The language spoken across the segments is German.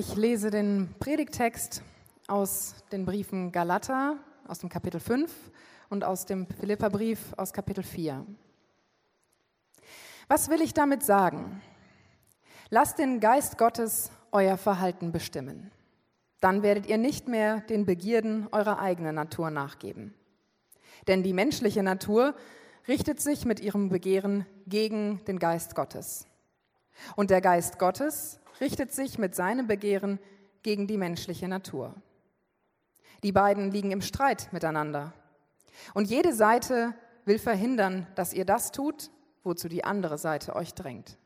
Ich lese den Predigtext aus den Briefen Galater aus dem Kapitel 5 und aus dem Philipperbrief aus Kapitel 4. Was will ich damit sagen? Lasst den Geist Gottes euer Verhalten bestimmen. Dann werdet ihr nicht mehr den Begierden eurer eigenen Natur nachgeben. Denn die menschliche Natur richtet sich mit ihrem Begehren gegen den Geist Gottes. Und der Geist Gottes richtet sich mit seinem Begehren gegen die menschliche Natur. Die beiden liegen im Streit miteinander. Und jede Seite will verhindern, dass ihr das tut, wozu die andere Seite euch drängt.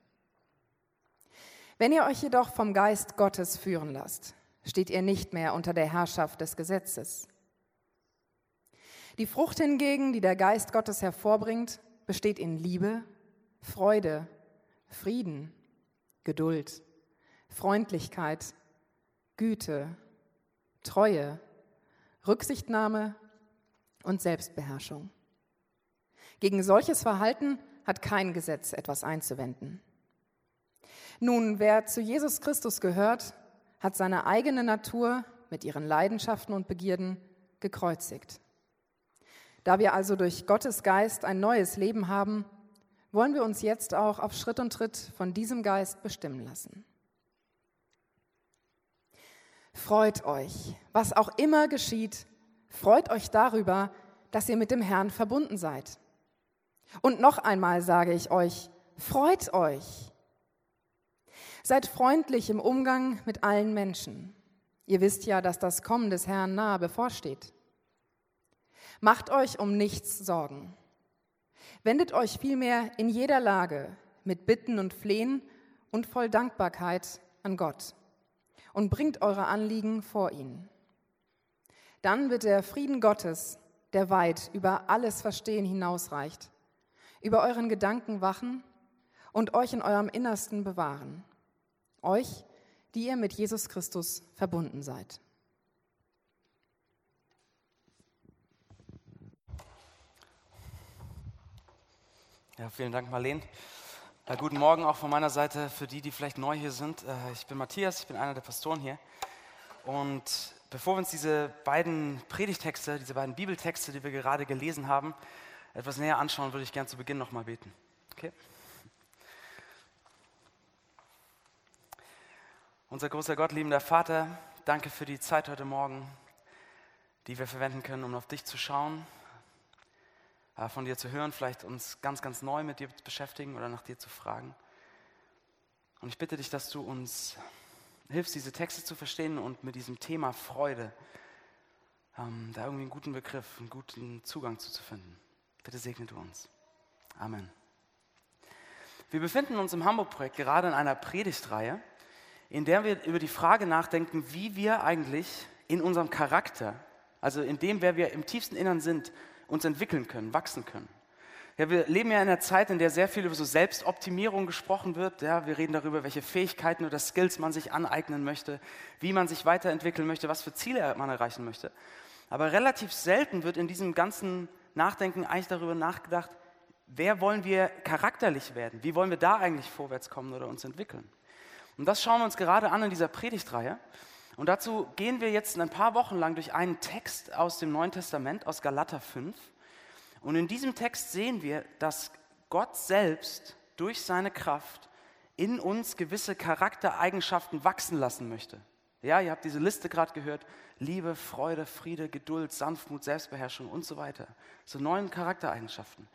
Wenn ihr euch jedoch vom Geist Gottes führen lasst, steht ihr nicht mehr unter der Herrschaft des Gesetzes. Die Frucht hingegen, die der Geist Gottes hervorbringt, besteht in Liebe, Freude, Frieden, Geduld, Freundlichkeit, Güte, Treue, Rücksichtnahme und Selbstbeherrschung. Gegen solches Verhalten hat kein Gesetz etwas einzuwenden. Nun, wer zu Jesus Christus gehört, hat seine eigene Natur mit ihren Leidenschaften und Begierden gekreuzigt. Da wir also durch Gottes Geist ein neues Leben haben, wollen wir uns jetzt auch auf Schritt und Tritt von diesem Geist bestimmen lassen. Freut euch, was auch immer geschieht, freut euch darüber, dass ihr mit dem Herrn verbunden seid. Und noch einmal sage ich euch, freut euch. Seid freundlich im Umgang mit allen Menschen. Ihr wisst ja, dass das Kommen des Herrn nahe bevorsteht. Macht euch um nichts Sorgen. Wendet euch vielmehr in jeder Lage mit Bitten und Flehen und voll Dankbarkeit an Gott und bringt eure Anliegen vor ihn. Dann wird der Frieden Gottes, der weit über alles Verstehen hinausreicht, über euren Gedanken wachen und euch in eurem Innersten bewahren. Euch, die ihr mit Jesus Christus verbunden seid. Ja, vielen Dank, Marleen. Ja, guten Morgen auch von meiner Seite für die, die vielleicht neu hier sind. Äh, ich bin Matthias, ich bin einer der Pastoren hier. Und bevor wir uns diese beiden Predigtexte, diese beiden Bibeltexte, die wir gerade gelesen haben, etwas näher anschauen, würde ich gerne zu Beginn nochmal beten. Okay? Unser großer Gott, liebender Vater, danke für die Zeit heute Morgen, die wir verwenden können, um auf dich zu schauen, von dir zu hören, vielleicht uns ganz, ganz neu mit dir zu beschäftigen oder nach dir zu fragen. Und ich bitte dich, dass du uns hilfst, diese Texte zu verstehen und mit diesem Thema Freude ähm, da irgendwie einen guten Begriff, einen guten Zugang zu, zu finden. Bitte segne du uns. Amen. Wir befinden uns im Hamburg-Projekt gerade in einer Predigtreihe, in der wir über die Frage nachdenken, wie wir eigentlich in unserem Charakter, also in dem, wer wir im tiefsten Innern sind, uns entwickeln können, wachsen können. Ja, wir leben ja in einer Zeit, in der sehr viel über so Selbstoptimierung gesprochen wird. Ja, wir reden darüber, welche Fähigkeiten oder Skills man sich aneignen möchte, wie man sich weiterentwickeln möchte, was für Ziele man erreichen möchte. Aber relativ selten wird in diesem ganzen Nachdenken eigentlich darüber nachgedacht, wer wollen wir charakterlich werden? Wie wollen wir da eigentlich vorwärts kommen oder uns entwickeln? Und das schauen wir uns gerade an in dieser Predigtreihe. Und dazu gehen wir jetzt ein paar Wochen lang durch einen Text aus dem Neuen Testament, aus Galater 5. Und in diesem Text sehen wir, dass Gott selbst durch seine Kraft in uns gewisse Charaktereigenschaften wachsen lassen möchte. Ja, ihr habt diese Liste gerade gehört. Liebe, Freude, Friede, Geduld, Sanftmut, Selbstbeherrschung und so weiter. So neun Charaktereigenschaften.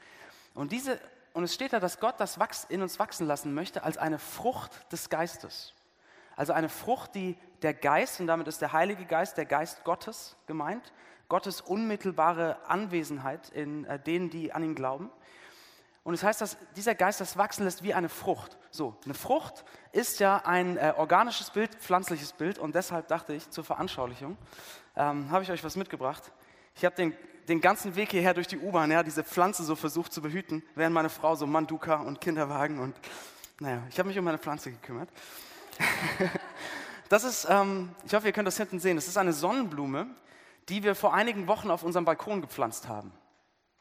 Und, diese, und es steht da, dass Gott das in uns wachsen lassen möchte als eine Frucht des Geistes. Also eine Frucht, die der Geist, und damit ist der Heilige Geist, der Geist Gottes gemeint, Gottes unmittelbare Anwesenheit in äh, denen, die an ihn glauben. Und es das heißt, dass dieser Geist das wachsen lässt wie eine Frucht. So, eine Frucht ist ja ein äh, organisches Bild, pflanzliches Bild und deshalb dachte ich zur Veranschaulichung, ähm, habe ich euch was mitgebracht. Ich habe den, den ganzen Weg hierher durch die U-Bahn, ja, diese Pflanze so versucht zu behüten, während meine Frau so Manduka und Kinderwagen und naja, ich habe mich um meine Pflanze gekümmert. das ist, ähm, ich hoffe, ihr könnt das hinten sehen, das ist eine Sonnenblume, die wir vor einigen Wochen auf unserem Balkon gepflanzt haben.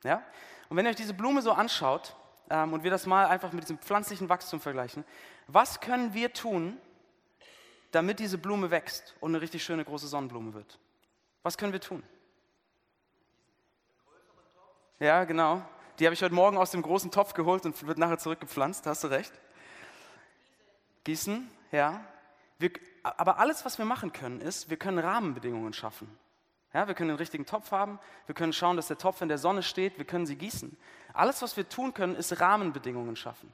Ja? Und wenn ihr euch diese Blume so anschaut ähm, und wir das mal einfach mit diesem pflanzlichen Wachstum vergleichen, was können wir tun, damit diese Blume wächst und eine richtig schöne große Sonnenblume wird? Was können wir tun? Ja, genau. Die habe ich heute Morgen aus dem großen Topf geholt und wird nachher zurückgepflanzt. Hast du recht? Gießen, ja. Wir, aber alles, was wir machen können, ist, wir können Rahmenbedingungen schaffen. Ja, wir können den richtigen Topf haben, wir können schauen, dass der Topf in der Sonne steht, wir können sie gießen. Alles, was wir tun können, ist Rahmenbedingungen schaffen.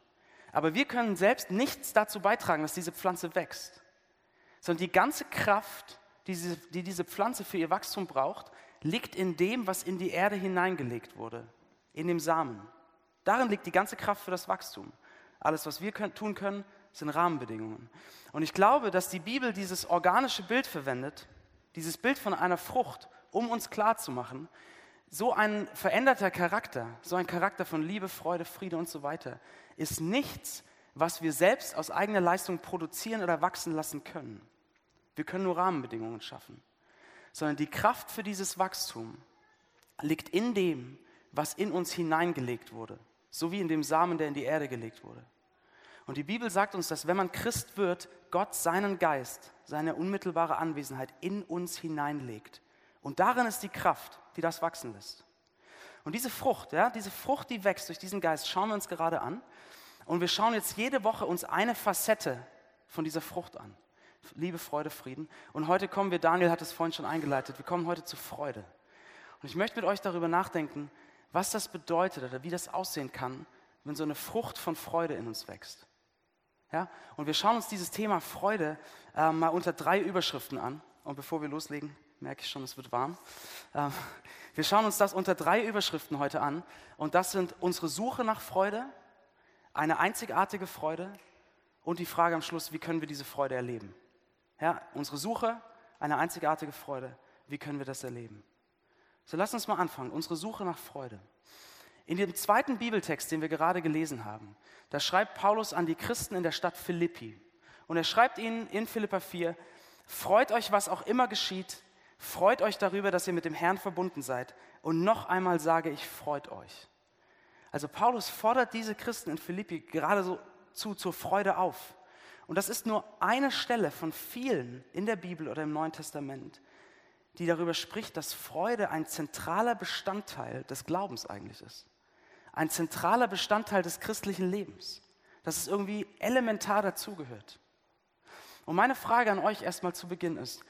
Aber wir können selbst nichts dazu beitragen, dass diese Pflanze wächst. Sondern die ganze Kraft, die diese, die diese Pflanze für ihr Wachstum braucht, liegt in dem, was in die Erde hineingelegt wurde, in dem Samen. Darin liegt die ganze Kraft für das Wachstum. Alles, was wir können, tun können, sind Rahmenbedingungen. Und ich glaube, dass die Bibel dieses organische Bild verwendet, dieses Bild von einer Frucht, um uns klarzumachen, so ein veränderter Charakter, so ein Charakter von Liebe, Freude, Friede und so weiter, ist nichts, was wir selbst aus eigener Leistung produzieren oder wachsen lassen können. Wir können nur Rahmenbedingungen schaffen sondern die Kraft für dieses Wachstum liegt in dem, was in uns hineingelegt wurde, so wie in dem Samen, der in die Erde gelegt wurde. Und die Bibel sagt uns, dass wenn man Christ wird, Gott seinen Geist, seine unmittelbare Anwesenheit in uns hineinlegt. Und darin ist die Kraft, die das wachsen lässt. Und diese Frucht, ja, diese Frucht, die wächst durch diesen Geist, schauen wir uns gerade an. Und wir schauen jetzt jede Woche uns eine Facette von dieser Frucht an. Liebe, Freude, Frieden. Und heute kommen wir, Daniel hat es vorhin schon eingeleitet, wir kommen heute zu Freude. Und ich möchte mit euch darüber nachdenken, was das bedeutet oder wie das aussehen kann, wenn so eine Frucht von Freude in uns wächst. Ja? Und wir schauen uns dieses Thema Freude äh, mal unter drei Überschriften an. Und bevor wir loslegen, merke ich schon, es wird warm. Äh, wir schauen uns das unter drei Überschriften heute an. Und das sind unsere Suche nach Freude, eine einzigartige Freude und die Frage am Schluss, wie können wir diese Freude erleben. Ja, unsere Suche, eine einzigartige Freude. Wie können wir das erleben? So lass uns mal anfangen. Unsere Suche nach Freude. In dem zweiten Bibeltext, den wir gerade gelesen haben, da schreibt Paulus an die Christen in der Stadt Philippi. Und er schreibt ihnen in Philippa 4, freut euch, was auch immer geschieht, freut euch darüber, dass ihr mit dem Herrn verbunden seid. Und noch einmal sage ich, freut euch. Also Paulus fordert diese Christen in Philippi geradezu zur Freude auf. Und das ist nur eine Stelle von vielen in der Bibel oder im Neuen Testament, die darüber spricht, dass Freude ein zentraler Bestandteil des Glaubens eigentlich ist. Ein zentraler Bestandteil des christlichen Lebens. Dass es irgendwie elementar dazugehört. Und meine Frage an euch erstmal zu Beginn ist,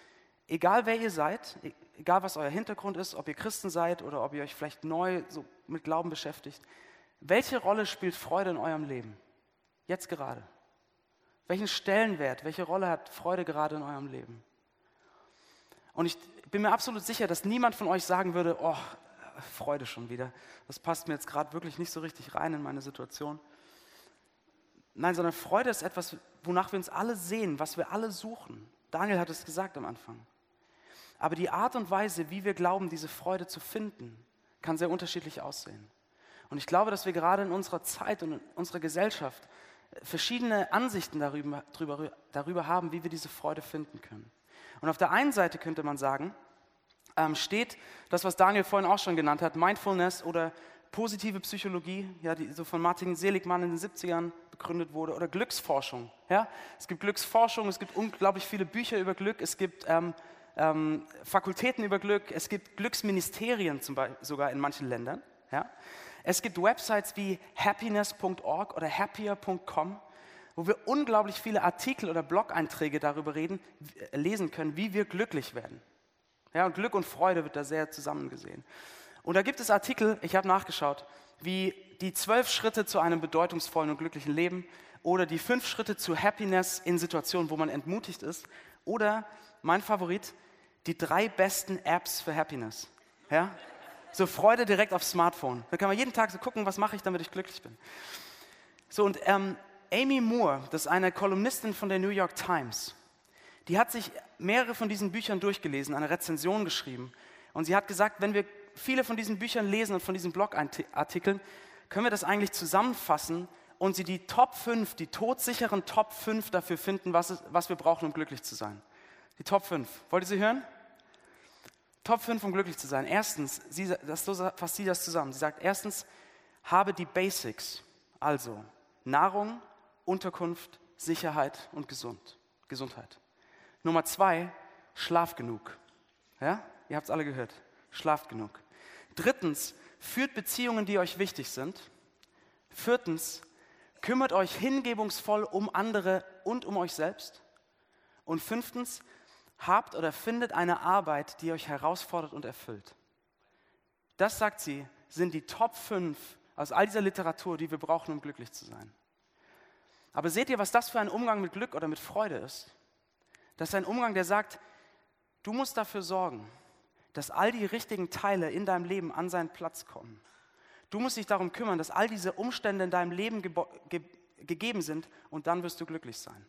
egal wer ihr seid, e-, egal was euer Hintergrund ist, ob ihr Christen seid oder ob ihr euch vielleicht neu so mit Glauben beschäftigt, welche Rolle spielt Freude in eurem Leben? Jetzt gerade. Welchen Stellenwert, welche Rolle hat Freude gerade in eurem Leben? Und ich bin mir absolut sicher, dass niemand von euch sagen würde, oh, Freude schon wieder. Das passt mir jetzt gerade wirklich nicht so richtig rein in meine Situation. Nein, sondern Freude ist etwas, wonach wir uns alle sehen, was wir alle suchen. Daniel hat es gesagt am Anfang. Aber die Art und Weise, wie wir glauben, diese Freude zu finden, kann sehr unterschiedlich aussehen. Und ich glaube, dass wir gerade in unserer Zeit und in unserer Gesellschaft verschiedene Ansichten darüber, darüber, darüber haben, wie wir diese Freude finden können. Und auf der einen Seite könnte man sagen, ähm, steht das, was Daniel vorhin auch schon genannt hat, Mindfulness oder positive Psychologie, ja, die so von Martin Seligmann in den 70ern begründet wurde, oder Glücksforschung. Ja? Es gibt Glücksforschung, es gibt unglaublich viele Bücher über Glück, es gibt ähm, ähm, Fakultäten über Glück, es gibt Glücksministerien zum Beispiel, sogar in manchen Ländern. Ja? Es gibt Websites wie happiness.org oder happier.com, wo wir unglaublich viele Artikel oder Blog-Einträge darüber reden, äh, lesen können, wie wir glücklich werden. Ja, und Glück und Freude wird da sehr zusammengesehen. Und da gibt es Artikel, ich habe nachgeschaut, wie die zwölf Schritte zu einem bedeutungsvollen und glücklichen Leben oder die fünf Schritte zu Happiness in Situationen, wo man entmutigt ist oder mein Favorit, die drei besten Apps für Happiness. Ja? So Freude direkt aufs Smartphone. Da kann man jeden Tag so gucken, was mache ich, damit ich glücklich bin. So und ähm, Amy Moore, das ist eine Kolumnistin von der New York Times, die hat sich mehrere von diesen Büchern durchgelesen, eine Rezension geschrieben. Und sie hat gesagt, wenn wir viele von diesen Büchern lesen und von diesen Blogartikeln, können wir das eigentlich zusammenfassen und sie die Top 5, die todsicheren Top 5 dafür finden, was, es, was wir brauchen, um glücklich zu sein. Die Top 5. Wollt ihr sie hören? Top 5, um glücklich zu sein. Erstens, sie, das, so fasst sie das zusammen. Sie sagt, erstens, habe die Basics, also Nahrung, Unterkunft, Sicherheit und Gesund, Gesundheit. Nummer zwei, schlaf genug. Ja? Ihr habt es alle gehört. Schlaft genug. Drittens, führt Beziehungen, die euch wichtig sind. Viertens, kümmert euch hingebungsvoll um andere und um euch selbst. Und fünftens, habt oder findet eine Arbeit, die euch herausfordert und erfüllt. Das, sagt sie, sind die Top 5 aus all dieser Literatur, die wir brauchen, um glücklich zu sein. Aber seht ihr, was das für ein Umgang mit Glück oder mit Freude ist? Das ist ein Umgang, der sagt, du musst dafür sorgen, dass all die richtigen Teile in deinem Leben an seinen Platz kommen. Du musst dich darum kümmern, dass all diese Umstände in deinem Leben ge ge gegeben sind und dann wirst du glücklich sein.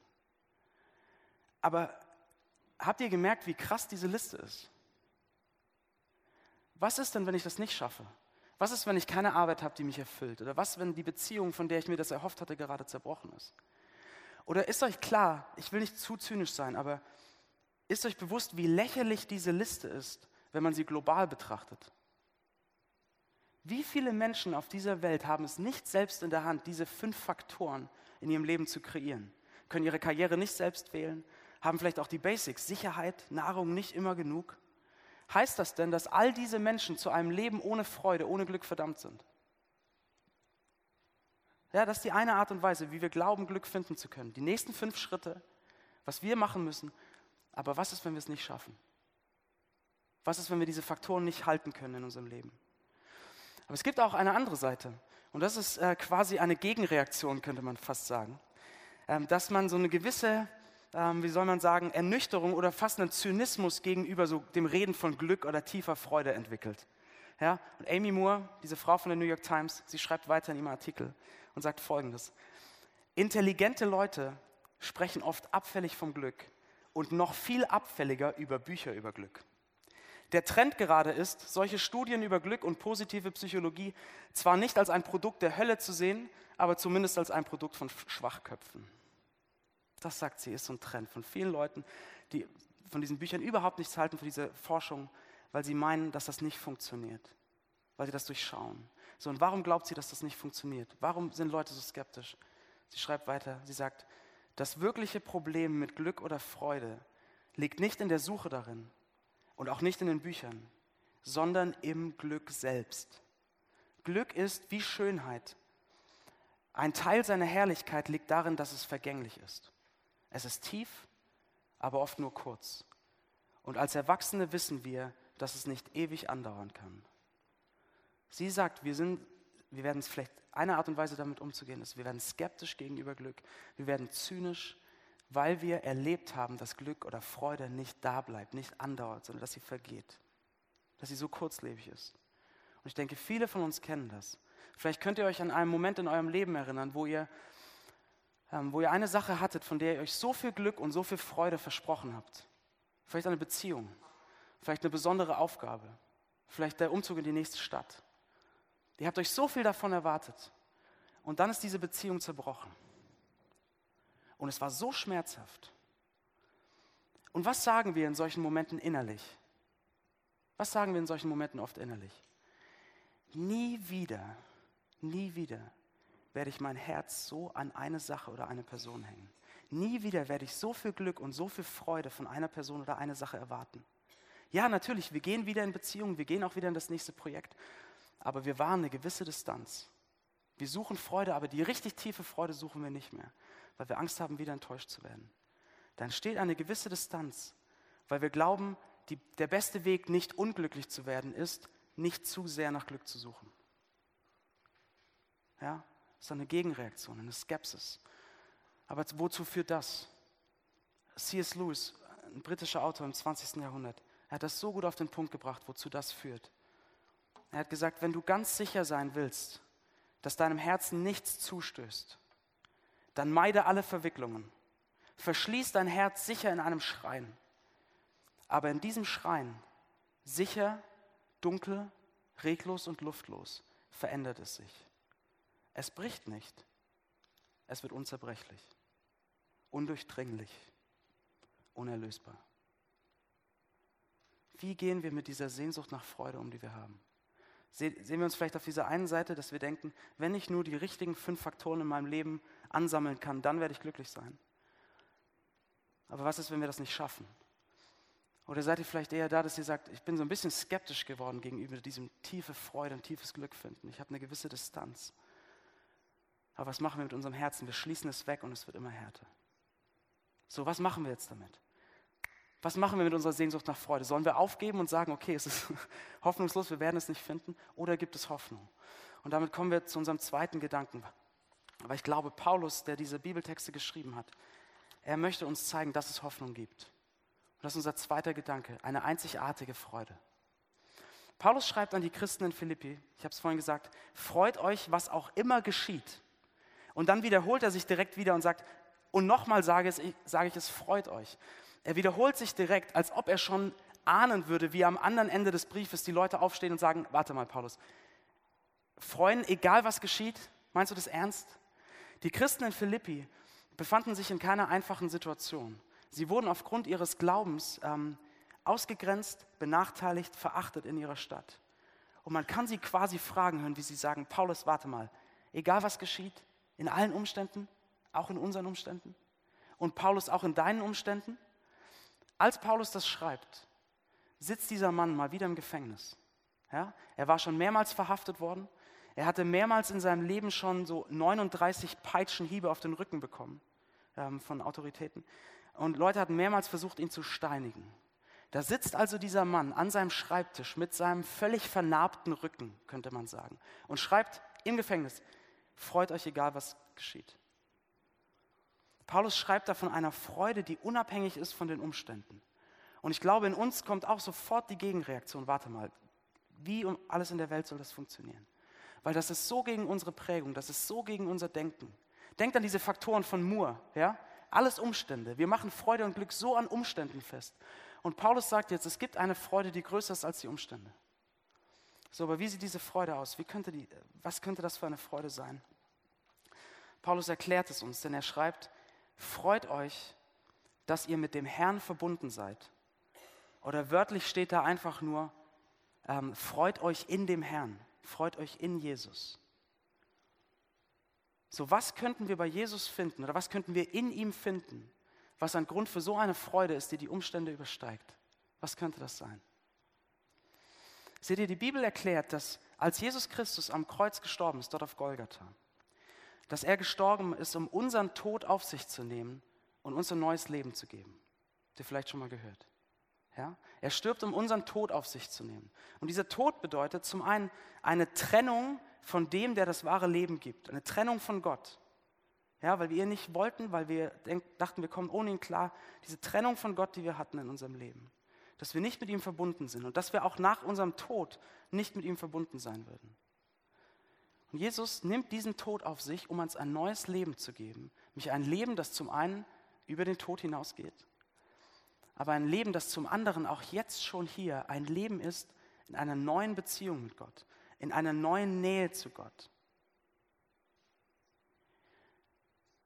Aber habt ihr gemerkt, wie krass diese Liste ist? Was ist denn, wenn ich das nicht schaffe? Was ist, wenn ich keine Arbeit habe, die mich erfüllt? Oder was, wenn die Beziehung, von der ich mir das erhofft hatte, gerade zerbrochen ist? Oder ist euch klar, ich will nicht zu zynisch sein, aber ist euch bewusst, wie lächerlich diese Liste ist, wenn man sie global betrachtet? Wie viele Menschen auf dieser Welt haben es nicht selbst in der Hand, diese fünf Faktoren in ihrem Leben zu kreieren? Können ihre Karriere nicht selbst wählen? Haben vielleicht auch die Basics, Sicherheit, Nahrung nicht immer genug? Heißt das denn, dass all diese Menschen zu einem Leben ohne Freude, ohne Glück verdammt sind? Ja, das ist die eine Art und Weise, wie wir glauben, Glück finden zu können. Die nächsten fünf Schritte, was wir machen müssen. Aber was ist, wenn wir es nicht schaffen? Was ist, wenn wir diese Faktoren nicht halten können in unserem Leben? Aber es gibt auch eine andere Seite. Und das ist äh, quasi eine Gegenreaktion, könnte man fast sagen. Ähm, dass man so eine gewisse ähm, wie soll man sagen, Ernüchterung oder fast einen Zynismus gegenüber so dem Reden von Glück oder tiefer Freude entwickelt. Ja? Und Amy Moore, diese Frau von der New York Times, sie schreibt weiter in ihrem Artikel und sagt Folgendes. Intelligente Leute sprechen oft abfällig vom Glück und noch viel abfälliger über Bücher über Glück. Der Trend gerade ist, solche Studien über Glück und positive Psychologie zwar nicht als ein Produkt der Hölle zu sehen, aber zumindest als ein Produkt von Schwachköpfen. Das sagt sie, ist so ein Trend von vielen Leuten, die von diesen Büchern überhaupt nichts halten, für diese Forschung, weil sie meinen, dass das nicht funktioniert, weil sie das durchschauen. So, und warum glaubt sie, dass das nicht funktioniert? Warum sind Leute so skeptisch? Sie schreibt weiter, sie sagt, das wirkliche Problem mit Glück oder Freude liegt nicht in der Suche darin und auch nicht in den Büchern, sondern im Glück selbst. Glück ist wie Schönheit. Ein Teil seiner Herrlichkeit liegt darin, dass es vergänglich ist. Es ist tief, aber oft nur kurz. Und als Erwachsene wissen wir, dass es nicht ewig andauern kann. Sie sagt, wir, sind, wir werden es vielleicht, eine Art und Weise damit umzugehen ist, wir werden skeptisch gegenüber Glück, wir werden zynisch, weil wir erlebt haben, dass Glück oder Freude nicht da bleibt, nicht andauert, sondern dass sie vergeht, dass sie so kurzlebig ist. Und ich denke, viele von uns kennen das. Vielleicht könnt ihr euch an einen Moment in eurem Leben erinnern, wo ihr ähm, wo ihr eine Sache hattet, von der ihr euch so viel Glück und so viel Freude versprochen habt. Vielleicht eine Beziehung, vielleicht eine besondere Aufgabe, vielleicht der Umzug in die nächste Stadt. Ihr habt euch so viel davon erwartet. Und dann ist diese Beziehung zerbrochen. Und es war so schmerzhaft. Und was sagen wir in solchen Momenten innerlich? Was sagen wir in solchen Momenten oft innerlich? Nie wieder, nie wieder werde ich mein Herz so an eine Sache oder eine Person hängen. Nie wieder werde ich so viel Glück und so viel Freude von einer Person oder einer Sache erwarten. Ja, natürlich, wir gehen wieder in Beziehungen, wir gehen auch wieder in das nächste Projekt, aber wir wahren eine gewisse Distanz. Wir suchen Freude, aber die richtig tiefe Freude suchen wir nicht mehr, weil wir Angst haben, wieder enttäuscht zu werden. Dann steht eine gewisse Distanz, weil wir glauben, die, der beste Weg, nicht unglücklich zu werden, ist, nicht zu sehr nach Glück zu suchen. Ja, das ist eine Gegenreaktion, eine Skepsis. Aber wozu führt das? C.S. Lewis, ein britischer Autor im 20. Jahrhundert, er hat das so gut auf den Punkt gebracht, wozu das führt. Er hat gesagt, wenn du ganz sicher sein willst, dass deinem Herzen nichts zustößt, dann meide alle Verwicklungen. Verschließ dein Herz sicher in einem Schrein. Aber in diesem Schrein, sicher, dunkel, reglos und luftlos, verändert es sich. Es bricht nicht. Es wird unzerbrechlich, undurchdringlich, unerlösbar. Wie gehen wir mit dieser Sehnsucht nach Freude um, die wir haben? Sehen wir uns vielleicht auf dieser einen Seite, dass wir denken, wenn ich nur die richtigen fünf Faktoren in meinem Leben ansammeln kann, dann werde ich glücklich sein. Aber was ist, wenn wir das nicht schaffen? Oder seid ihr vielleicht eher da, dass ihr sagt, ich bin so ein bisschen skeptisch geworden gegenüber diesem tiefe Freude und tiefes Glück finden. Ich habe eine gewisse Distanz. Aber was machen wir mit unserem Herzen? Wir schließen es weg und es wird immer härter. So, was machen wir jetzt damit? Was machen wir mit unserer Sehnsucht nach Freude? Sollen wir aufgeben und sagen, okay, es ist hoffnungslos, wir werden es nicht finden? Oder gibt es Hoffnung? Und damit kommen wir zu unserem zweiten Gedanken. Aber ich glaube, Paulus, der diese Bibeltexte geschrieben hat, er möchte uns zeigen, dass es Hoffnung gibt. Und das ist unser zweiter Gedanke, eine einzigartige Freude. Paulus schreibt an die Christen in Philippi, ich habe es vorhin gesagt, freut euch, was auch immer geschieht. Und dann wiederholt er sich direkt wieder und sagt, und nochmal sage, sage ich es, freut euch. Er wiederholt sich direkt, als ob er schon ahnen würde, wie am anderen Ende des Briefes die Leute aufstehen und sagen, warte mal, Paulus, freuen, egal was geschieht, meinst du das ernst? Die Christen in Philippi befanden sich in keiner einfachen Situation. Sie wurden aufgrund ihres Glaubens ähm, ausgegrenzt, benachteiligt, verachtet in ihrer Stadt. Und man kann sie quasi fragen hören, wie sie sagen, Paulus, warte mal, egal was geschieht, in allen Umständen, auch in unseren Umständen und Paulus auch in deinen Umständen, als Paulus das schreibt, sitzt dieser Mann mal wieder im Gefängnis. Ja? Er war schon mehrmals verhaftet worden. Er hatte mehrmals in seinem Leben schon so 39 Peitschenhiebe auf den Rücken bekommen ähm, von Autoritäten. Und Leute hatten mehrmals versucht, ihn zu steinigen. Da sitzt also dieser Mann an seinem Schreibtisch mit seinem völlig vernarbten Rücken, könnte man sagen, und schreibt im Gefängnis, freut euch egal, was geschieht. Paulus schreibt da von einer Freude, die unabhängig ist von den Umständen. Und ich glaube, in uns kommt auch sofort die Gegenreaktion. Warte mal, wie um alles in der Welt soll das funktionieren? Weil das ist so gegen unsere Prägung, das ist so gegen unser Denken. Denkt an diese Faktoren von Moore, ja? Alles Umstände. Wir machen Freude und Glück so an Umständen fest. Und Paulus sagt jetzt, es gibt eine Freude, die größer ist als die Umstände. So, aber wie sieht diese Freude aus? Wie könnte die, was könnte das für eine Freude sein? Paulus erklärt es uns, denn er schreibt, freut euch, dass ihr mit dem Herrn verbunden seid. Oder wörtlich steht da einfach nur, ähm, freut euch in dem Herrn, freut euch in Jesus. So, was könnten wir bei Jesus finden oder was könnten wir in ihm finden, was ein Grund für so eine Freude ist, die die Umstände übersteigt? Was könnte das sein? Seht ihr, die Bibel erklärt, dass als Jesus Christus am Kreuz gestorben ist, dort auf Golgatha, dass er gestorben ist, um unseren Tod auf sich zu nehmen und uns ein neues Leben zu geben. Habt ihr vielleicht schon mal gehört? Ja? Er stirbt, um unseren Tod auf sich zu nehmen. Und dieser Tod bedeutet zum einen eine Trennung von dem, der das wahre Leben gibt, eine Trennung von Gott. Ja, weil wir ihn nicht wollten, weil wir dachten, wir kommen ohne ihn klar. Diese Trennung von Gott, die wir hatten in unserem Leben. Dass wir nicht mit ihm verbunden sind und dass wir auch nach unserem Tod nicht mit ihm verbunden sein würden. Und Jesus nimmt diesen Tod auf sich, um uns ein neues Leben zu geben. Nämlich ein Leben, das zum einen über den Tod hinausgeht, aber ein Leben, das zum anderen auch jetzt schon hier ein Leben ist in einer neuen Beziehung mit Gott, in einer neuen Nähe zu Gott.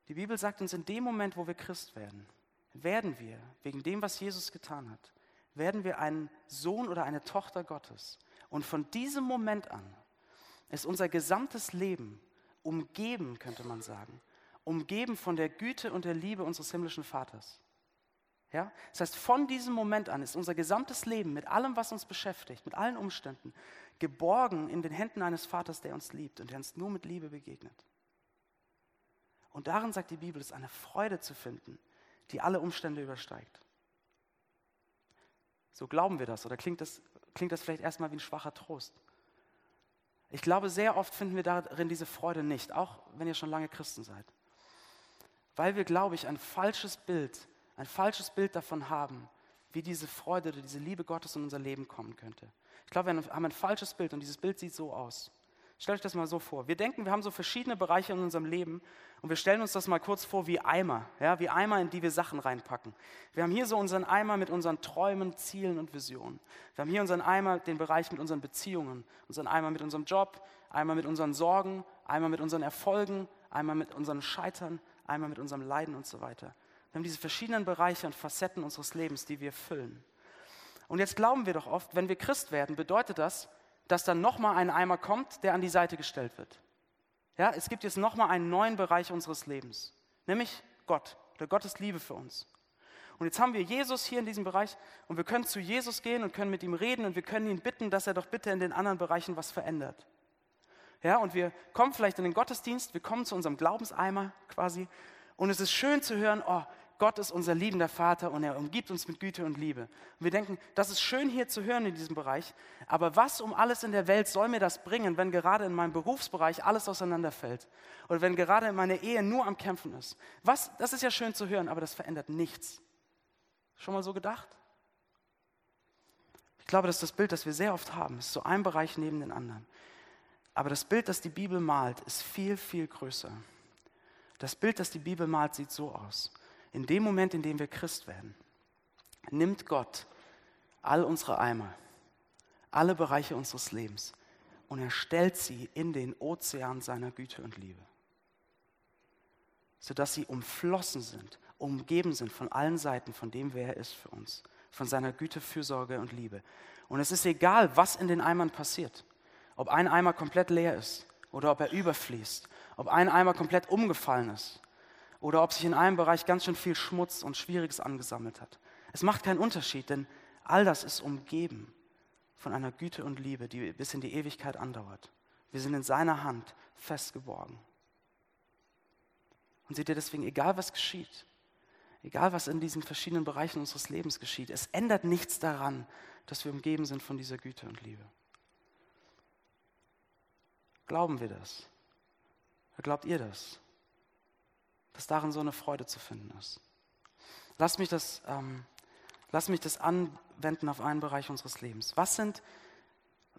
Die Bibel sagt uns, in dem Moment, wo wir Christ werden, werden wir, wegen dem, was Jesus getan hat, werden wir ein Sohn oder eine Tochter Gottes. Und von diesem Moment an ist unser gesamtes Leben umgeben, könnte man sagen, umgeben von der Güte und der Liebe unseres himmlischen Vaters. Ja? Das heißt, von diesem Moment an ist unser gesamtes Leben mit allem, was uns beschäftigt, mit allen Umständen, geborgen in den Händen eines Vaters, der uns liebt und der uns nur mit Liebe begegnet. Und darin sagt die Bibel, ist eine Freude zu finden, die alle Umstände übersteigt. So glauben wir das oder klingt das, klingt das vielleicht erstmal wie ein schwacher Trost? Ich glaube, sehr oft finden wir darin diese Freude nicht, auch wenn ihr schon lange Christen seid. Weil wir, glaube ich, ein falsches Bild, ein falsches Bild davon haben, wie diese Freude oder diese Liebe Gottes in unser Leben kommen könnte. Ich glaube, wir haben ein falsches Bild und dieses Bild sieht so aus. Stellt euch das mal so vor. Wir denken, wir haben so verschiedene Bereiche in unserem Leben und wir stellen uns das mal kurz vor wie Eimer, ja, wie Eimer, in die wir Sachen reinpacken. Wir haben hier so unseren Eimer mit unseren Träumen, Zielen und Visionen. Wir haben hier unseren Eimer, den Bereich mit unseren Beziehungen, unseren Eimer mit unserem Job, einmal mit unseren Sorgen, einmal mit unseren Erfolgen, einmal mit unseren Scheitern, einmal mit unserem Leiden und so weiter. Wir haben diese verschiedenen Bereiche und Facetten unseres Lebens, die wir füllen. Und jetzt glauben wir doch oft, wenn wir Christ werden, bedeutet das, dass dann nochmal ein Eimer kommt, der an die Seite gestellt wird. Ja, es gibt jetzt nochmal einen neuen Bereich unseres Lebens, nämlich Gott oder Gottes Liebe für uns. Und jetzt haben wir Jesus hier in diesem Bereich und wir können zu Jesus gehen und können mit ihm reden und wir können ihn bitten, dass er doch bitte in den anderen Bereichen was verändert. Ja, und wir kommen vielleicht in den Gottesdienst, wir kommen zu unserem Glaubenseimer quasi und es ist schön zu hören, oh, Gott ist unser liebender Vater und er umgibt uns mit Güte und Liebe. Und wir denken, das ist schön hier zu hören in diesem Bereich, aber was um alles in der Welt soll mir das bringen, wenn gerade in meinem Berufsbereich alles auseinanderfällt oder wenn gerade in meiner Ehe nur am Kämpfen ist? Was, das ist ja schön zu hören, aber das verändert nichts. Schon mal so gedacht? Ich glaube, das ist das Bild, das wir sehr oft haben. Es ist so ein Bereich neben den anderen. Aber das Bild, das die Bibel malt, ist viel, viel größer. Das Bild, das die Bibel malt, sieht so aus. In dem Moment, in dem wir Christ werden, nimmt Gott all unsere Eimer, alle Bereiche unseres Lebens und er stellt sie in den Ozean seiner Güte und Liebe, sodass sie umflossen sind, umgeben sind von allen Seiten von dem, wer er ist für uns, von seiner Güte, Fürsorge und Liebe. Und es ist egal, was in den Eimern passiert, ob ein Eimer komplett leer ist oder ob er überfließt, ob ein Eimer komplett umgefallen ist oder ob sich in einem Bereich ganz schön viel Schmutz und Schwieriges angesammelt hat. Es macht keinen Unterschied, denn all das ist umgeben von einer Güte und Liebe, die bis in die Ewigkeit andauert. Wir sind in seiner Hand festgeborgen. Und seht ihr deswegen, egal was geschieht, egal was in diesen verschiedenen Bereichen unseres Lebens geschieht, es ändert nichts daran, dass wir umgeben sind von dieser Güte und Liebe. Glauben wir das? Glaubt ihr das? Dass darin so eine Freude zu finden ist. Lass mich das, ähm, lass mich das anwenden auf einen Bereich unseres Lebens. Was sind,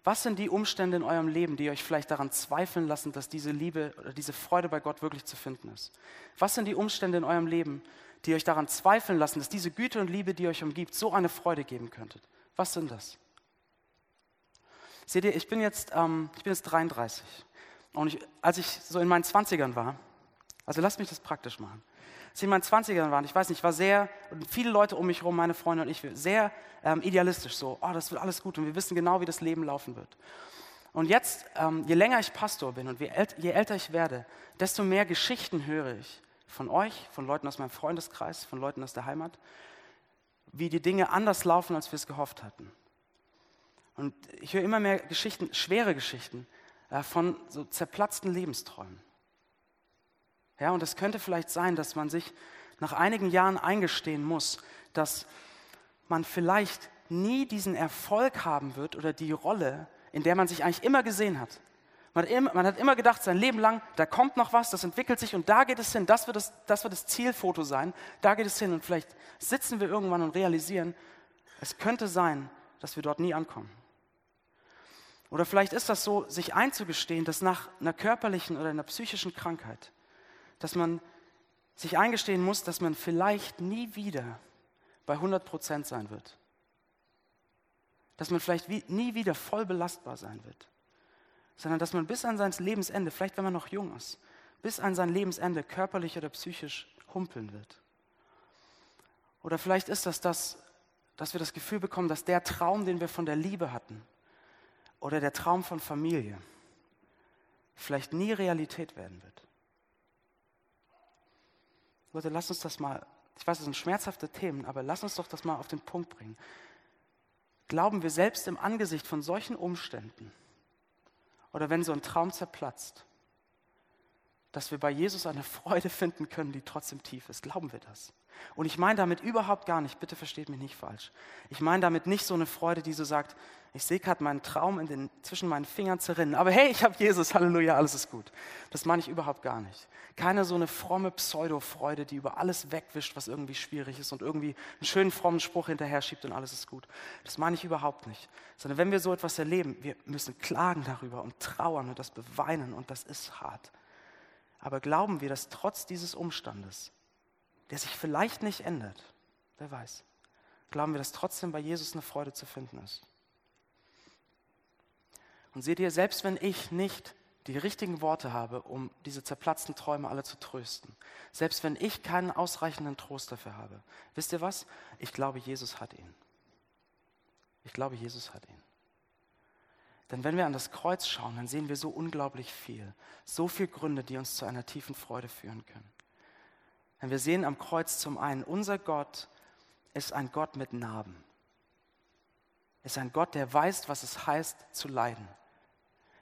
was sind die Umstände in eurem Leben, die euch vielleicht daran zweifeln lassen, dass diese Liebe oder diese Freude bei Gott wirklich zu finden ist? Was sind die Umstände in eurem Leben, die euch daran zweifeln lassen, dass diese Güte und Liebe, die euch umgibt, so eine Freude geben könntet? Was sind das? Seht ihr, ich bin jetzt, ähm, ich bin jetzt 33. Und ich, als ich so in meinen 20ern war, also lasst mich das praktisch machen. Als ich in meinen 20ern war, ich weiß nicht, ich war sehr, und viele Leute um mich herum, meine Freunde und ich, sehr ähm, idealistisch, so, oh, das wird alles gut und wir wissen genau, wie das Leben laufen wird. Und jetzt, ähm, je länger ich Pastor bin und je, je älter ich werde, desto mehr Geschichten höre ich von euch, von Leuten aus meinem Freundeskreis, von Leuten aus der Heimat, wie die Dinge anders laufen, als wir es gehofft hatten. Und ich höre immer mehr Geschichten, schwere Geschichten äh, von so zerplatzten Lebensträumen. Ja, und es könnte vielleicht sein, dass man sich nach einigen Jahren eingestehen muss, dass man vielleicht nie diesen Erfolg haben wird oder die Rolle, in der man sich eigentlich immer gesehen hat. Man hat immer, man hat immer gedacht, sein Leben lang, da kommt noch was, das entwickelt sich und da geht es hin. Das wird das, das wird das Zielfoto sein. Da geht es hin. Und vielleicht sitzen wir irgendwann und realisieren, es könnte sein, dass wir dort nie ankommen. Oder vielleicht ist das so, sich einzugestehen, dass nach einer körperlichen oder einer psychischen Krankheit dass man sich eingestehen muss, dass man vielleicht nie wieder bei 100 Prozent sein wird. Dass man vielleicht nie wieder voll belastbar sein wird. Sondern dass man bis an sein Lebensende, vielleicht wenn man noch jung ist, bis an sein Lebensende körperlich oder psychisch humpeln wird. Oder vielleicht ist das das, dass wir das Gefühl bekommen, dass der Traum, den wir von der Liebe hatten, oder der Traum von Familie, vielleicht nie Realität werden wird. Leute, lass uns das mal, ich weiß, das sind schmerzhafte Themen, aber lass uns doch das mal auf den Punkt bringen. Glauben wir selbst im Angesicht von solchen Umständen oder wenn so ein Traum zerplatzt, dass wir bei Jesus eine Freude finden können, die trotzdem tief ist? Glauben wir das? Und ich meine damit überhaupt gar nicht, bitte versteht mich nicht falsch. Ich meine damit nicht so eine Freude, die so sagt, ich sehe gerade meinen Traum den, zwischen meinen Fingern zerrinnen, aber hey, ich habe Jesus, Halleluja, alles ist gut. Das meine ich überhaupt gar nicht. Keine so eine fromme Pseudo-Freude, die über alles wegwischt, was irgendwie schwierig ist und irgendwie einen schönen frommen Spruch hinterher schiebt und alles ist gut. Das meine ich überhaupt nicht. Sondern wenn wir so etwas erleben, wir müssen klagen darüber und trauern und das beweinen und das ist hart. Aber glauben wir, dass trotz dieses Umstandes der sich vielleicht nicht ändert, wer weiß, glauben wir, dass trotzdem bei Jesus eine Freude zu finden ist. Und seht ihr, selbst wenn ich nicht die richtigen Worte habe, um diese zerplatzten Träume alle zu trösten, selbst wenn ich keinen ausreichenden Trost dafür habe, wisst ihr was? Ich glaube, Jesus hat ihn. Ich glaube, Jesus hat ihn. Denn wenn wir an das Kreuz schauen, dann sehen wir so unglaublich viel, so viele Gründe, die uns zu einer tiefen Freude führen können. Denn wir sehen am Kreuz zum einen, unser Gott ist ein Gott mit Narben. Ist ein Gott, der weiß, was es heißt zu leiden.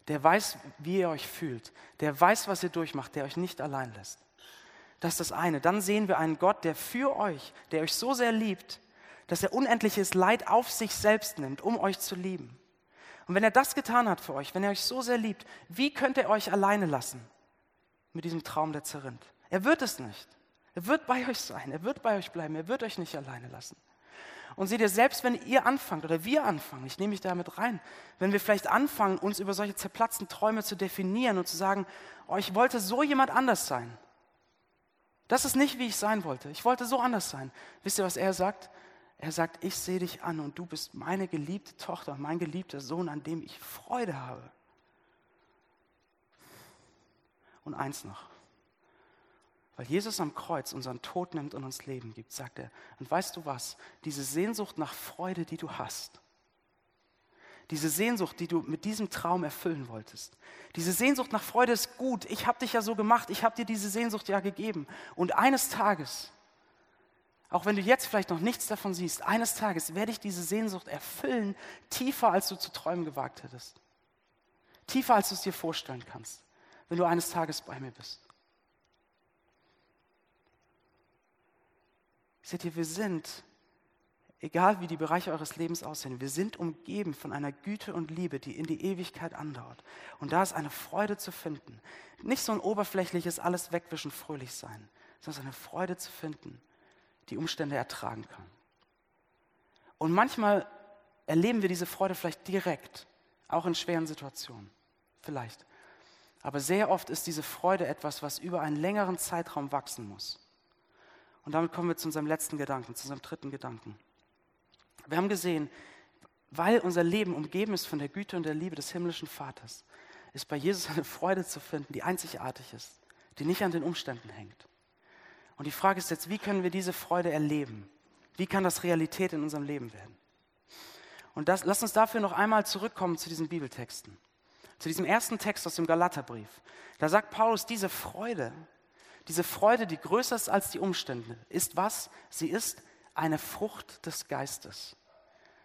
Der weiß, wie ihr euch fühlt. Der weiß, was ihr durchmacht, der euch nicht allein lässt. Das ist das eine. Dann sehen wir einen Gott, der für euch, der euch so sehr liebt, dass er unendliches Leid auf sich selbst nimmt, um euch zu lieben. Und wenn er das getan hat für euch, wenn er euch so sehr liebt, wie könnt ihr euch alleine lassen mit diesem Traum, der zerrinnt? Er wird es nicht. Er wird bei euch sein, er wird bei euch bleiben, er wird euch nicht alleine lassen. Und seht ihr, selbst wenn ihr anfangt oder wir anfangen, ich nehme mich damit rein, wenn wir vielleicht anfangen, uns über solche zerplatzten Träume zu definieren und zu sagen, oh, ich wollte so jemand anders sein. Das ist nicht, wie ich sein wollte. Ich wollte so anders sein. Wisst ihr, was er sagt? Er sagt, ich sehe dich an und du bist meine geliebte Tochter, mein geliebter Sohn, an dem ich Freude habe. Und eins noch. Weil Jesus am Kreuz unseren Tod nimmt und uns Leben gibt, sagt er. Und weißt du was? Diese Sehnsucht nach Freude, die du hast, diese Sehnsucht, die du mit diesem Traum erfüllen wolltest, diese Sehnsucht nach Freude ist gut. Ich habe dich ja so gemacht, ich habe dir diese Sehnsucht ja gegeben. Und eines Tages, auch wenn du jetzt vielleicht noch nichts davon siehst, eines Tages werde ich diese Sehnsucht erfüllen, tiefer als du zu träumen gewagt hättest. Tiefer als du es dir vorstellen kannst, wenn du eines Tages bei mir bist. Seht ihr, wir sind, egal wie die Bereiche eures Lebens aussehen, wir sind umgeben von einer Güte und Liebe, die in die Ewigkeit andauert. Und da ist eine Freude zu finden. Nicht so ein oberflächliches alles wegwischen, fröhlich sein, sondern eine Freude zu finden, die Umstände ertragen kann. Und manchmal erleben wir diese Freude vielleicht direkt, auch in schweren Situationen. Vielleicht. Aber sehr oft ist diese Freude etwas, was über einen längeren Zeitraum wachsen muss. Und damit kommen wir zu unserem letzten Gedanken, zu unserem dritten Gedanken. Wir haben gesehen, weil unser Leben umgeben ist von der Güte und der Liebe des himmlischen Vaters, ist bei Jesus eine Freude zu finden, die einzigartig ist, die nicht an den Umständen hängt. Und die Frage ist jetzt, wie können wir diese Freude erleben? Wie kann das Realität in unserem Leben werden? Und das, lasst uns dafür noch einmal zurückkommen zu diesen Bibeltexten. Zu diesem ersten Text aus dem Galaterbrief. Da sagt Paulus, diese Freude, diese Freude, die größer ist als die Umstände, ist was? Sie ist eine Frucht des Geistes.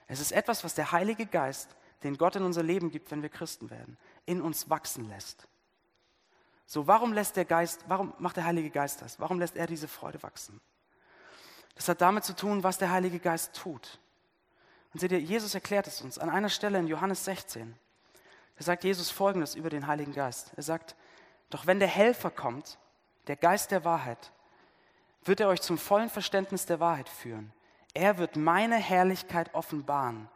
Es ist etwas, was der Heilige Geist, den Gott in unser Leben gibt, wenn wir Christen werden, in uns wachsen lässt. So, warum lässt der Geist, warum macht der Heilige Geist das? Warum lässt er diese Freude wachsen? Das hat damit zu tun, was der Heilige Geist tut. Und seht ihr, Jesus erklärt es uns an einer Stelle in Johannes 16. Da sagt Jesus Folgendes über den Heiligen Geist. Er sagt, doch wenn der Helfer kommt, der Geist der Wahrheit, wird er euch zum vollen Verständnis der Wahrheit führen. Er wird meine Herrlichkeit offenbaren,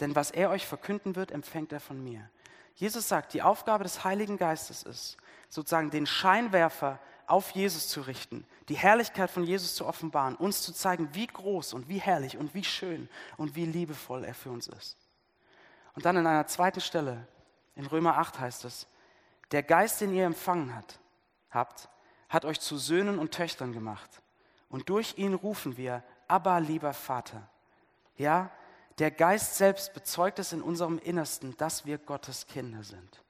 denn was er euch verkünden wird, empfängt er von mir. Jesus sagt, die Aufgabe des Heiligen Geistes ist, sozusagen den Scheinwerfer auf Jesus zu richten, die Herrlichkeit von Jesus zu offenbaren, uns zu zeigen, wie groß und wie herrlich und wie schön und wie liebevoll er für uns ist. Und dann in einer zweiten Stelle, in Römer 8 heißt es, der Geist, den ihr empfangen hat, habt, hat euch zu Söhnen und Töchtern gemacht. Und durch ihn rufen wir, aber lieber Vater. Ja, der Geist selbst bezeugt es in unserem Innersten, dass wir Gottes Kinder sind.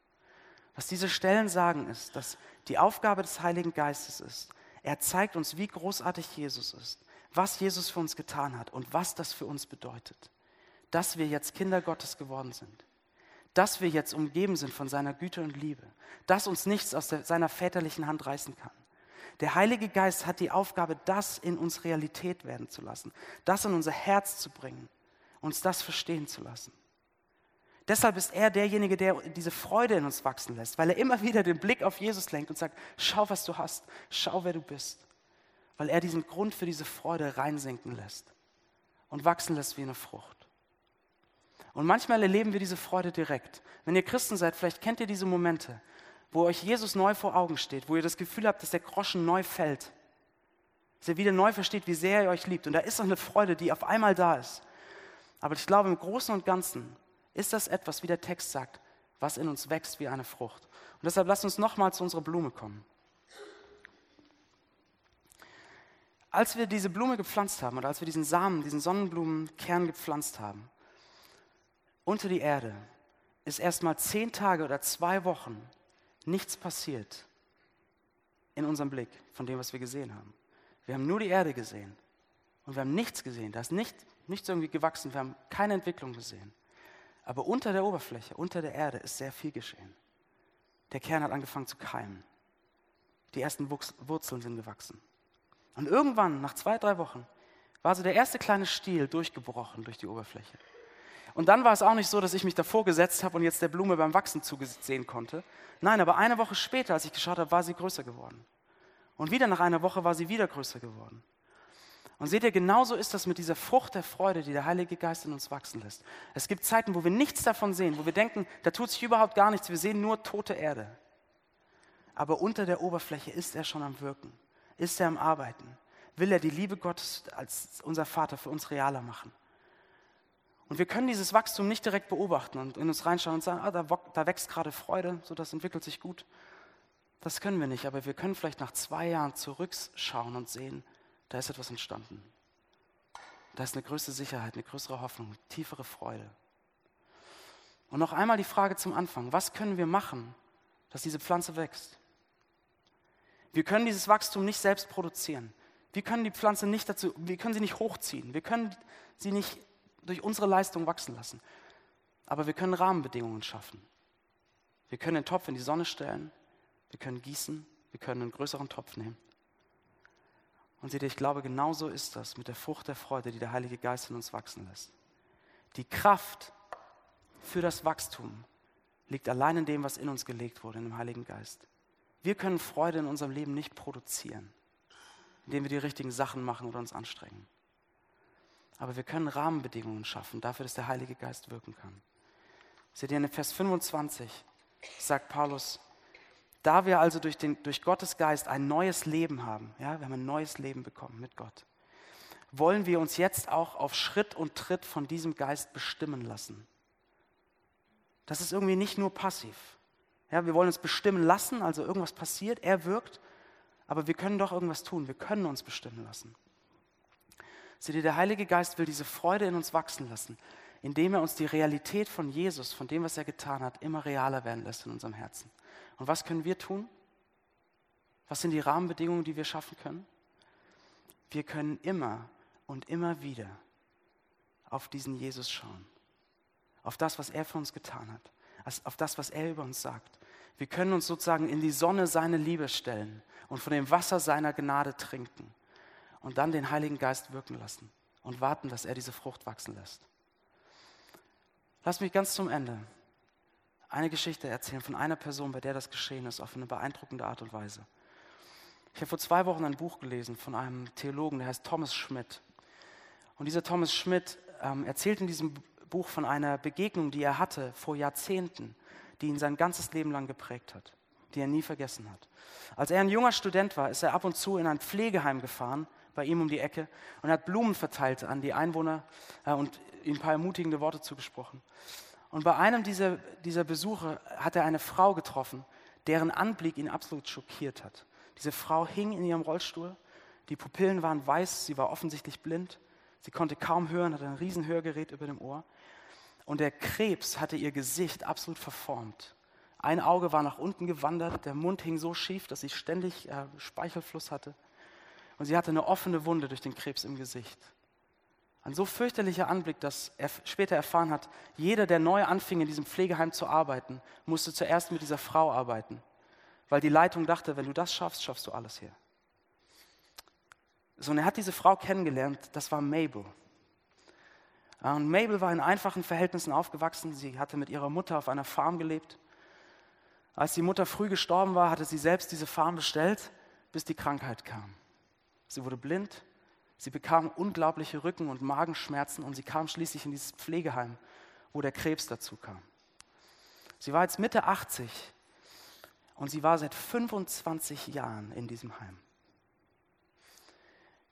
Was diese Stellen sagen, ist, dass die Aufgabe des Heiligen Geistes ist, er zeigt uns, wie großartig Jesus ist, was Jesus für uns getan hat und was das für uns bedeutet, dass wir jetzt Kinder Gottes geworden sind, dass wir jetzt umgeben sind von seiner Güte und Liebe, dass uns nichts aus der, seiner väterlichen Hand reißen kann. Der Heilige Geist hat die Aufgabe, das in uns Realität werden zu lassen, das in unser Herz zu bringen, uns das verstehen zu lassen. Deshalb ist er derjenige, der diese Freude in uns wachsen lässt, weil er immer wieder den Blick auf Jesus lenkt und sagt, schau, was du hast, schau, wer du bist. Weil er diesen Grund für diese Freude reinsinken lässt und wachsen lässt wie eine Frucht. Und manchmal erleben wir diese Freude direkt. Wenn ihr Christen seid, vielleicht kennt ihr diese Momente, wo euch Jesus neu vor Augen steht, wo ihr das Gefühl habt, dass der Groschen neu fällt, dass ihr wieder neu versteht, wie sehr er euch liebt. Und da ist noch eine Freude, die auf einmal da ist. Aber ich glaube, im Großen und Ganzen ist das etwas, wie der Text sagt, was in uns wächst wie eine Frucht. Und deshalb lasst uns nochmal zu unserer Blume kommen. Als wir diese Blume gepflanzt haben oder als wir diesen Samen, diesen Sonnenblumenkern gepflanzt haben, unter die Erde, ist erst mal zehn Tage oder zwei Wochen nichts passiert in unserem Blick von dem, was wir gesehen haben. Wir haben nur die Erde gesehen Und wir haben nichts gesehen. Da ist nicht, nichts irgendwie gewachsen. Wir haben keine Entwicklung gesehen. Aber unter der Oberfläche, unter der Erde ist sehr viel geschehen. Der Kern hat angefangen zu keimen. Die ersten Wurzeln sind gewachsen. Und irgendwann, nach zwei, drei Wochen, war so der erste kleine Stiel durchgebrochen durch die Oberfläche. Und dann war es auch nicht so, dass ich mich davor gesetzt habe und jetzt der Blume beim Wachsen zugesehen konnte. Nein, aber eine Woche später, als ich geschaut habe, war sie größer geworden. Und wieder nach einer Woche war sie wieder größer geworden. Und seht ihr, genauso ist das mit dieser Frucht der Freude, die der Heilige Geist in uns wachsen lässt. Es gibt Zeiten, wo wir nichts davon sehen, wo wir denken, da tut sich überhaupt gar nichts, wir sehen nur tote Erde. Aber unter der Oberfläche ist er schon am Wirken, ist er am Arbeiten, will er die Liebe Gottes als unser Vater für uns realer machen. Und wir können dieses Wachstum nicht direkt beobachten und in uns reinschauen und sagen, ah, da, da wächst gerade Freude, so das entwickelt sich gut. Das können wir nicht, aber wir können vielleicht nach zwei Jahren zurückschauen und sehen, da ist etwas entstanden. Da ist eine größere Sicherheit, eine größere Hoffnung, tiefere Freude. Und noch einmal die Frage zum Anfang, was können wir machen, dass diese Pflanze wächst? Wir können dieses Wachstum nicht selbst produzieren. Wir können die Pflanze nicht dazu, wir können sie nicht hochziehen. Wir können sie nicht durch unsere Leistung wachsen lassen. Aber wir können Rahmenbedingungen schaffen. Wir können den Topf in die Sonne stellen, wir können gießen, wir können einen größeren Topf nehmen. Und seht ihr, ich glaube, genauso ist das mit der Frucht der Freude, die der Heilige Geist in uns wachsen lässt. Die Kraft für das Wachstum liegt allein in dem, was in uns gelegt wurde, in dem Heiligen Geist. Wir können Freude in unserem Leben nicht produzieren, indem wir die richtigen Sachen machen oder uns anstrengen. Aber wir können Rahmenbedingungen schaffen dafür, dass der Heilige Geist wirken kann. Seht ihr, in Vers 25 sagt Paulus, da wir also durch, den, durch Gottes Geist ein neues Leben haben, ja, wir haben ein neues Leben bekommen mit Gott, wollen wir uns jetzt auch auf Schritt und Tritt von diesem Geist bestimmen lassen. Das ist irgendwie nicht nur passiv. Ja, wir wollen uns bestimmen lassen, also irgendwas passiert, er wirkt, aber wir können doch irgendwas tun, wir können uns bestimmen lassen. Seht ihr, der Heilige Geist will diese Freude in uns wachsen lassen, indem er uns die Realität von Jesus, von dem, was er getan hat, immer realer werden lässt in unserem Herzen. Und was können wir tun? Was sind die Rahmenbedingungen, die wir schaffen können? Wir können immer und immer wieder auf diesen Jesus schauen. Auf das, was er für uns getan hat. Auf das, was er über uns sagt. Wir können uns sozusagen in die Sonne seiner Liebe stellen und von dem Wasser seiner Gnade trinken und dann den Heiligen Geist wirken lassen und warten, dass er diese Frucht wachsen lässt. Lass mich ganz zum Ende eine Geschichte erzählen von einer Person, bei der das geschehen ist, auf eine beeindruckende Art und Weise. Ich habe vor zwei Wochen ein Buch gelesen von einem Theologen, der heißt Thomas Schmidt. Und dieser Thomas Schmidt ähm, erzählt in diesem Buch von einer Begegnung, die er hatte vor Jahrzehnten, die ihn sein ganzes Leben lang geprägt hat, die er nie vergessen hat. Als er ein junger Student war, ist er ab und zu in ein Pflegeheim gefahren, bei ihm um die Ecke, und hat Blumen verteilt an die Einwohner äh, und ihnen ein paar ermutigende Worte zugesprochen. Und bei einem dieser, dieser Besuche hat er eine Frau getroffen, deren Anblick ihn absolut schockiert hat. Diese Frau hing in ihrem Rollstuhl, die Pupillen waren weiß, sie war offensichtlich blind, sie konnte kaum hören, hatte ein Riesenhörgerät über dem Ohr. Und der Krebs hatte ihr Gesicht absolut verformt. Ein Auge war nach unten gewandert, der Mund hing so schief, dass sie ständig äh, Speichelfluss hatte. Und sie hatte eine offene Wunde durch den Krebs im Gesicht. Ein so fürchterlicher Anblick, dass er später erfahren hat, jeder, der neu anfing, in diesem Pflegeheim zu arbeiten, musste zuerst mit dieser Frau arbeiten. Weil die Leitung dachte, wenn du das schaffst, schaffst du alles hier. So, und er hat diese Frau kennengelernt, das war Mabel. Und Mabel war in einfachen Verhältnissen aufgewachsen. Sie hatte mit ihrer Mutter auf einer Farm gelebt. Als die Mutter früh gestorben war, hatte sie selbst diese Farm bestellt, bis die Krankheit kam. Sie wurde blind, Sie bekam unglaubliche Rücken- und Magenschmerzen und sie kam schließlich in dieses Pflegeheim, wo der Krebs dazu kam. Sie war jetzt Mitte 80 und sie war seit 25 Jahren in diesem Heim.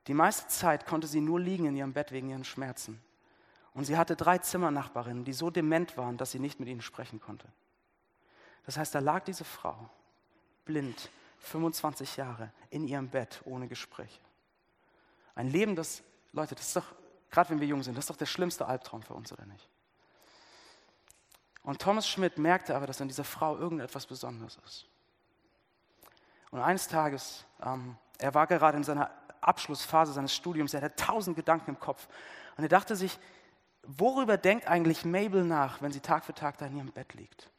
Die meiste Zeit konnte sie nur liegen in ihrem Bett wegen ihren Schmerzen. Und sie hatte drei Zimmernachbarinnen, die so dement waren, dass sie nicht mit ihnen sprechen konnte. Das heißt, da lag diese Frau, blind, 25 Jahre, in ihrem Bett ohne Gespräche. Ein Leben, das, Leute, das ist doch, gerade wenn wir jung sind, das ist doch der schlimmste Albtraum für uns, oder nicht? Und Thomas Schmidt merkte aber, dass an dieser Frau irgendetwas Besonderes ist. Und eines Tages, ähm, er war gerade in seiner Abschlussphase seines Studiums. Er hatte tausend Gedanken im Kopf. Und er dachte sich, worüber denkt eigentlich Mabel nach, wenn sie Tag für Tag da in ihrem Bett liegt?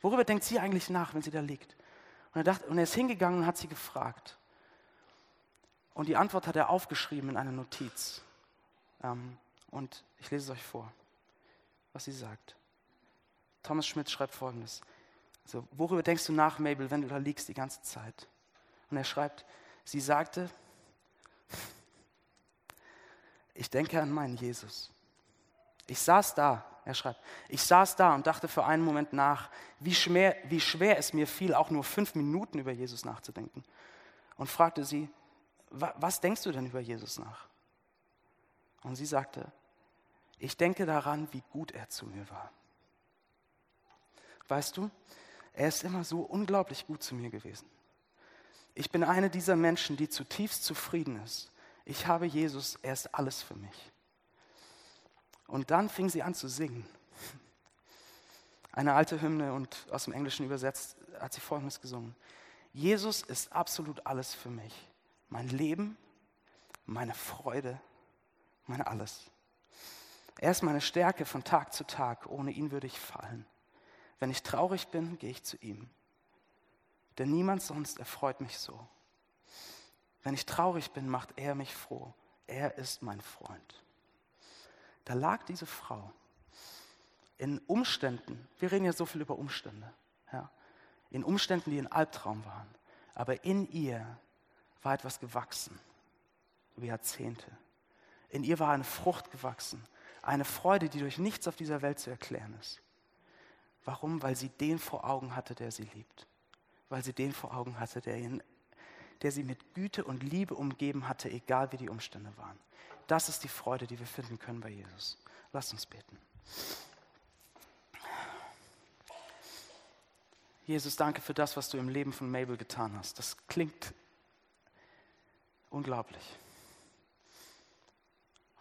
Worüber denkt sie eigentlich nach, wenn sie da liegt? Und er, dachte, und er ist hingegangen und hat sie gefragt. Und die Antwort hat er aufgeschrieben in einer Notiz. Ähm, und ich lese es euch vor, was sie sagt. Thomas Schmidt schreibt folgendes. Also, worüber denkst du nach, Mabel, wenn du da liegst die ganze Zeit? Und er schreibt, sie sagte, ich denke an meinen Jesus. Ich saß da, er schreibt, ich saß da und dachte für einen Moment nach, wie schwer, wie schwer es mir fiel, auch nur fünf Minuten über Jesus nachzudenken. Und fragte sie, was denkst du denn über Jesus nach? Und sie sagte, ich denke daran, wie gut er zu mir war. Weißt du, er ist immer so unglaublich gut zu mir gewesen. Ich bin eine dieser Menschen, die zutiefst zufrieden ist. Ich habe Jesus, er ist alles für mich. Und dann fing sie an zu singen. Eine alte Hymne und aus dem Englischen übersetzt hat sie folgendes gesungen. Jesus ist absolut alles für mich. Mein Leben, meine Freude, mein alles. Er ist meine Stärke von Tag zu Tag. Ohne ihn würde ich fallen. Wenn ich traurig bin, gehe ich zu ihm. Denn niemand sonst erfreut mich so. Wenn ich traurig bin, macht er mich froh. Er ist mein Freund. Da lag diese Frau in Umständen, wir reden ja so viel über Umstände, ja, in Umständen, die ein Albtraum waren. Aber in ihr war etwas gewachsen, über Jahrzehnte. In ihr war eine Frucht gewachsen, eine Freude, die durch nichts auf dieser Welt zu erklären ist. Warum? Weil sie den vor Augen hatte, der sie liebt. Weil sie den vor Augen hatte, der, ihn, der sie mit Güte und Liebe umgeben hatte, egal wie die Umstände waren. Das ist die Freude, die wir finden können bei Jesus. Lasst uns beten. Jesus, danke für das, was du im Leben von Mabel getan hast. Das klingt unglaublich.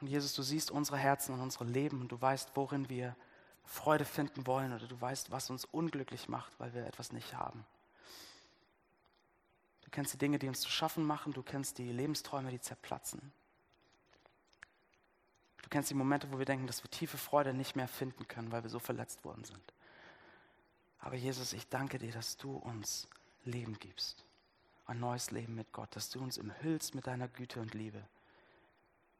Und Jesus, du siehst unsere Herzen und unsere Leben und du weißt, worin wir Freude finden wollen oder du weißt, was uns unglücklich macht, weil wir etwas nicht haben. Du kennst die Dinge, die uns zu schaffen machen, du kennst die Lebensträume, die zerplatzen. Du kennst die Momente, wo wir denken, dass wir tiefe Freude nicht mehr finden können, weil wir so verletzt worden sind. Aber Jesus, ich danke dir, dass du uns Leben gibst. Ein neues Leben mit Gott, dass du uns umhüllst mit deiner Güte und Liebe.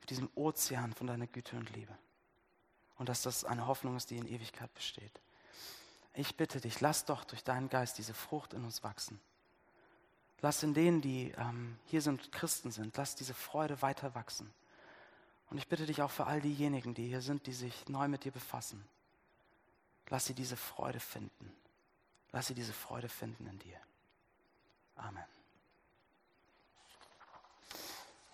Mit diesem Ozean von deiner Güte und Liebe und dass das eine Hoffnung ist, die in Ewigkeit besteht. Ich bitte dich, lass doch durch deinen Geist diese Frucht in uns wachsen. Lass in denen, die ähm, hier sind, Christen sind, lass diese Freude weiter wachsen. Und ich bitte dich auch für all diejenigen, die hier sind, die sich neu mit dir befassen. Lass sie diese Freude finden. Lass sie diese Freude finden in dir. Amen.